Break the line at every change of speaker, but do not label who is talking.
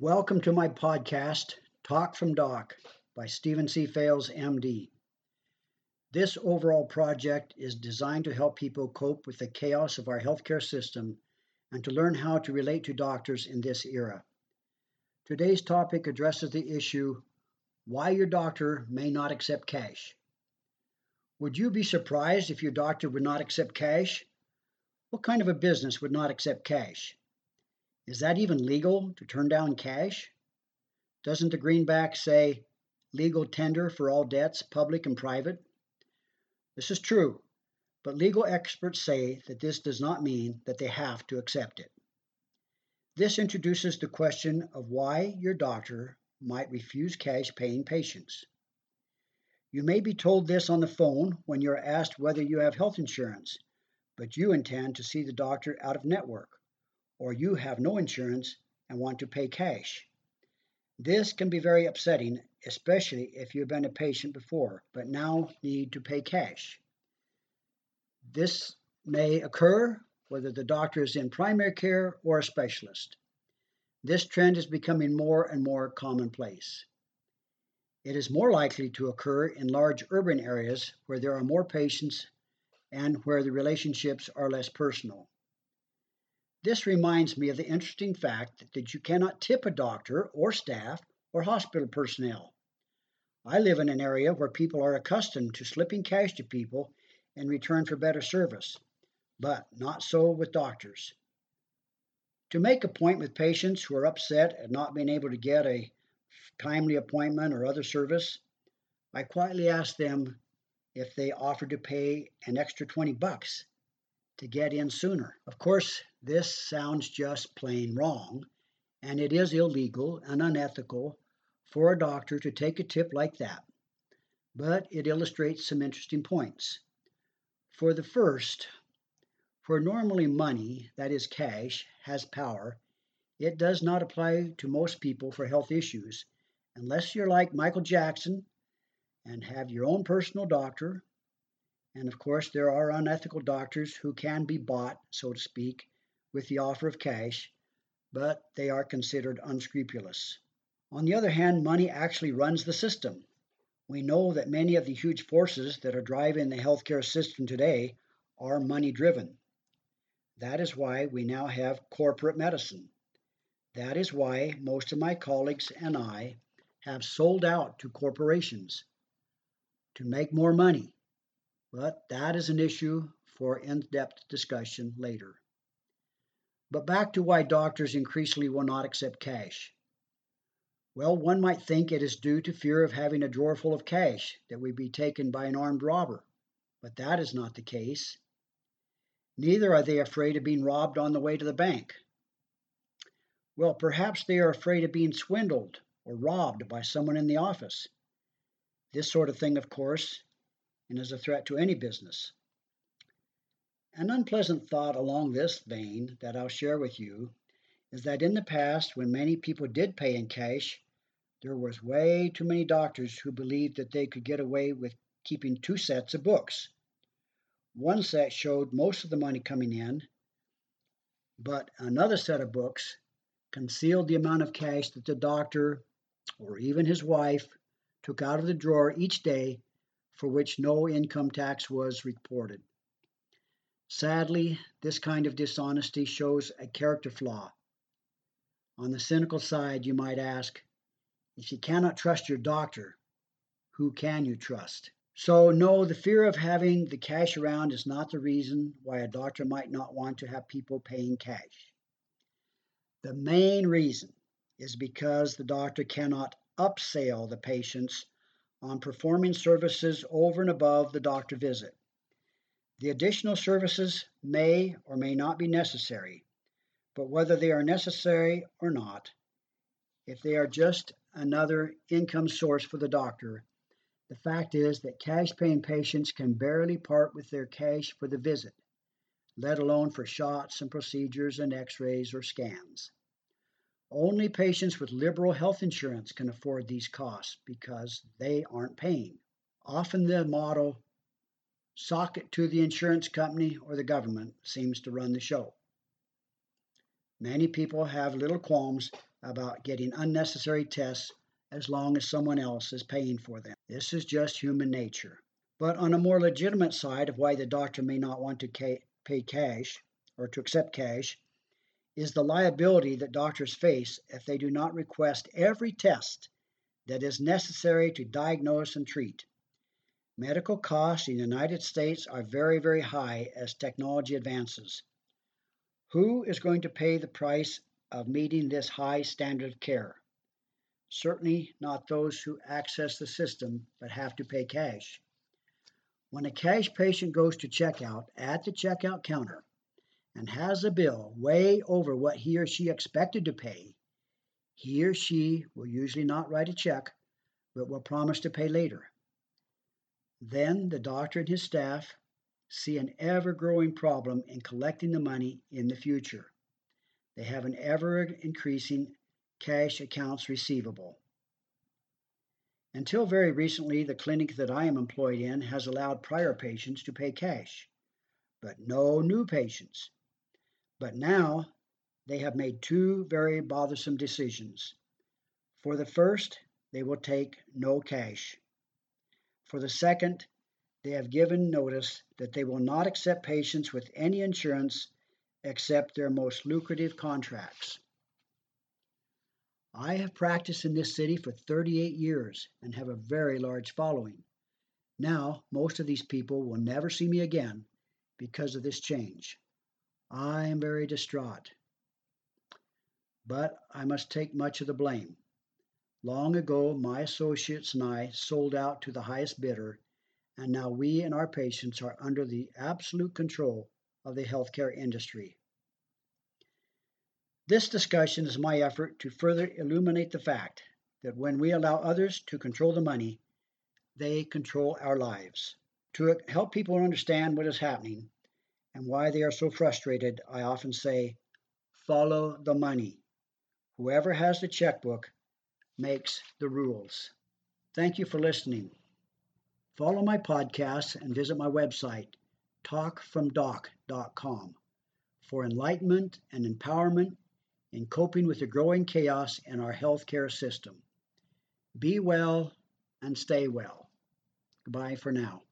Welcome to my podcast, Talk from Doc by Stephen C. Fales, MD. This overall project is designed to help people cope with the chaos of our healthcare system and to learn how to relate to doctors in this era. Today's topic addresses the issue why your doctor may not accept cash. Would you be surprised if your doctor would not accept cash? What kind of a business would not accept cash? Is that even legal to turn down cash? Doesn't the greenback say legal tender for all debts, public and private? This is true, but legal experts say that this does not mean that they have to accept it. This introduces the question of why your doctor might refuse cash paying patients. You may be told this on the phone when you're asked whether you have health insurance, but you intend to see the doctor out of network or you have no insurance and want to pay cash. This can be very upsetting, especially if you've been a patient before but now need to pay cash. This may occur whether the doctor is in primary care or a specialist. This trend is becoming more and more commonplace. It is more likely to occur in large urban areas where there are more patients and where the relationships are less personal. This reminds me of the interesting fact that you cannot tip a doctor or staff or hospital personnel. I live in an area where people are accustomed to slipping cash to people in return for better service, but not so with doctors. To make a point with patients who are upset at not being able to get a timely appointment or other service, I quietly ask them if they offer to pay an extra 20 bucks to get in sooner. Of course, this sounds just plain wrong, and it is illegal and unethical for a doctor to take a tip like that. But it illustrates some interesting points. For the first, for normally money, that is cash, has power, it does not apply to most people for health issues unless you're like Michael Jackson and have your own personal doctor and of course, there are unethical doctors who can be bought, so to speak, with the offer of cash, but they are considered unscrupulous. On the other hand, money actually runs the system. We know that many of the huge forces that are driving the healthcare system today are money driven. That is why we now have corporate medicine. That is why most of my colleagues and I have sold out to corporations to make more money but that is an issue for in-depth discussion later. But back to why doctors increasingly will not accept cash. Well, one might think it is due to fear of having a drawer full of cash that would be taken by an armed robber, but that is not the case. Neither are they afraid of being robbed on the way to the bank. Well, perhaps they are afraid of being swindled or robbed by someone in the office. This sort of thing, of course, and is a threat to any business. An unpleasant thought along this vein that I'll share with you is that in the past, when many people did pay in cash, there was way too many doctors who believed that they could get away with keeping two sets of books. One set showed most of the money coming in, but another set of books concealed the amount of cash that the doctor or even his wife took out of the drawer each day for which no income tax was reported. Sadly, this kind of dishonesty shows a character flaw. On the cynical side, you might ask, if you cannot trust your doctor, who can you trust? So, no, the fear of having the cash around is not the reason why a doctor might not want to have people paying cash. The main reason is because the doctor cannot upsell the patients on performing services over and above the doctor visit. The additional services may or may not be necessary, but whether they are necessary or not, if they are just another income source for the doctor, the fact is that cash paying patients can barely part with their cash for the visit, let alone for shots and procedures and x rays or scans. Only patients with liberal health insurance can afford these costs because they aren't paying. Often the model, sock it to the insurance company or the government, seems to run the show. Many people have little qualms about getting unnecessary tests as long as someone else is paying for them. This is just human nature. But on a more legitimate side of why the doctor may not want to pay cash or to accept cash is the liability that doctors face if they do not request every test that is necessary to diagnose and treat. Medical costs in the United States are very, very high as technology advances. Who is going to pay the price of meeting this high standard of care? Certainly not those who access the system but have to pay cash. When a cash patient goes to checkout at the checkout counter and has a bill way over what he or she expected to pay, he or she will usually not write a check, but will promise to pay later. Then the doctor and his staff see an ever growing problem in collecting the money in the future. They have an ever increasing cash accounts receivable. Until very recently, the clinic that I am employed in has allowed prior patients to pay cash, but no new patients. But now they have made two very bothersome decisions. For the first, they will take no cash. For the second, they have given notice that they will not accept patients with any insurance except their most lucrative contracts. I have practiced in this city for 38 years and have a very large following. Now, most of these people will never see me again because of this change. I am very distraught. But I must take much of the blame. Long ago, my associates and I sold out to the highest bidder, and now we and our patients are under the absolute control of the healthcare industry. This discussion is my effort to further illuminate the fact that when we allow others to control the money, they control our lives. To help people understand what is happening and why they are so frustrated, I often say, follow the money. Whoever has the checkbook makes the rules. Thank you for listening. Follow my podcast and visit my website, talkfromdoc.com, for enlightenment and empowerment in coping with the growing chaos in our healthcare system. Be well and stay well. Goodbye for now.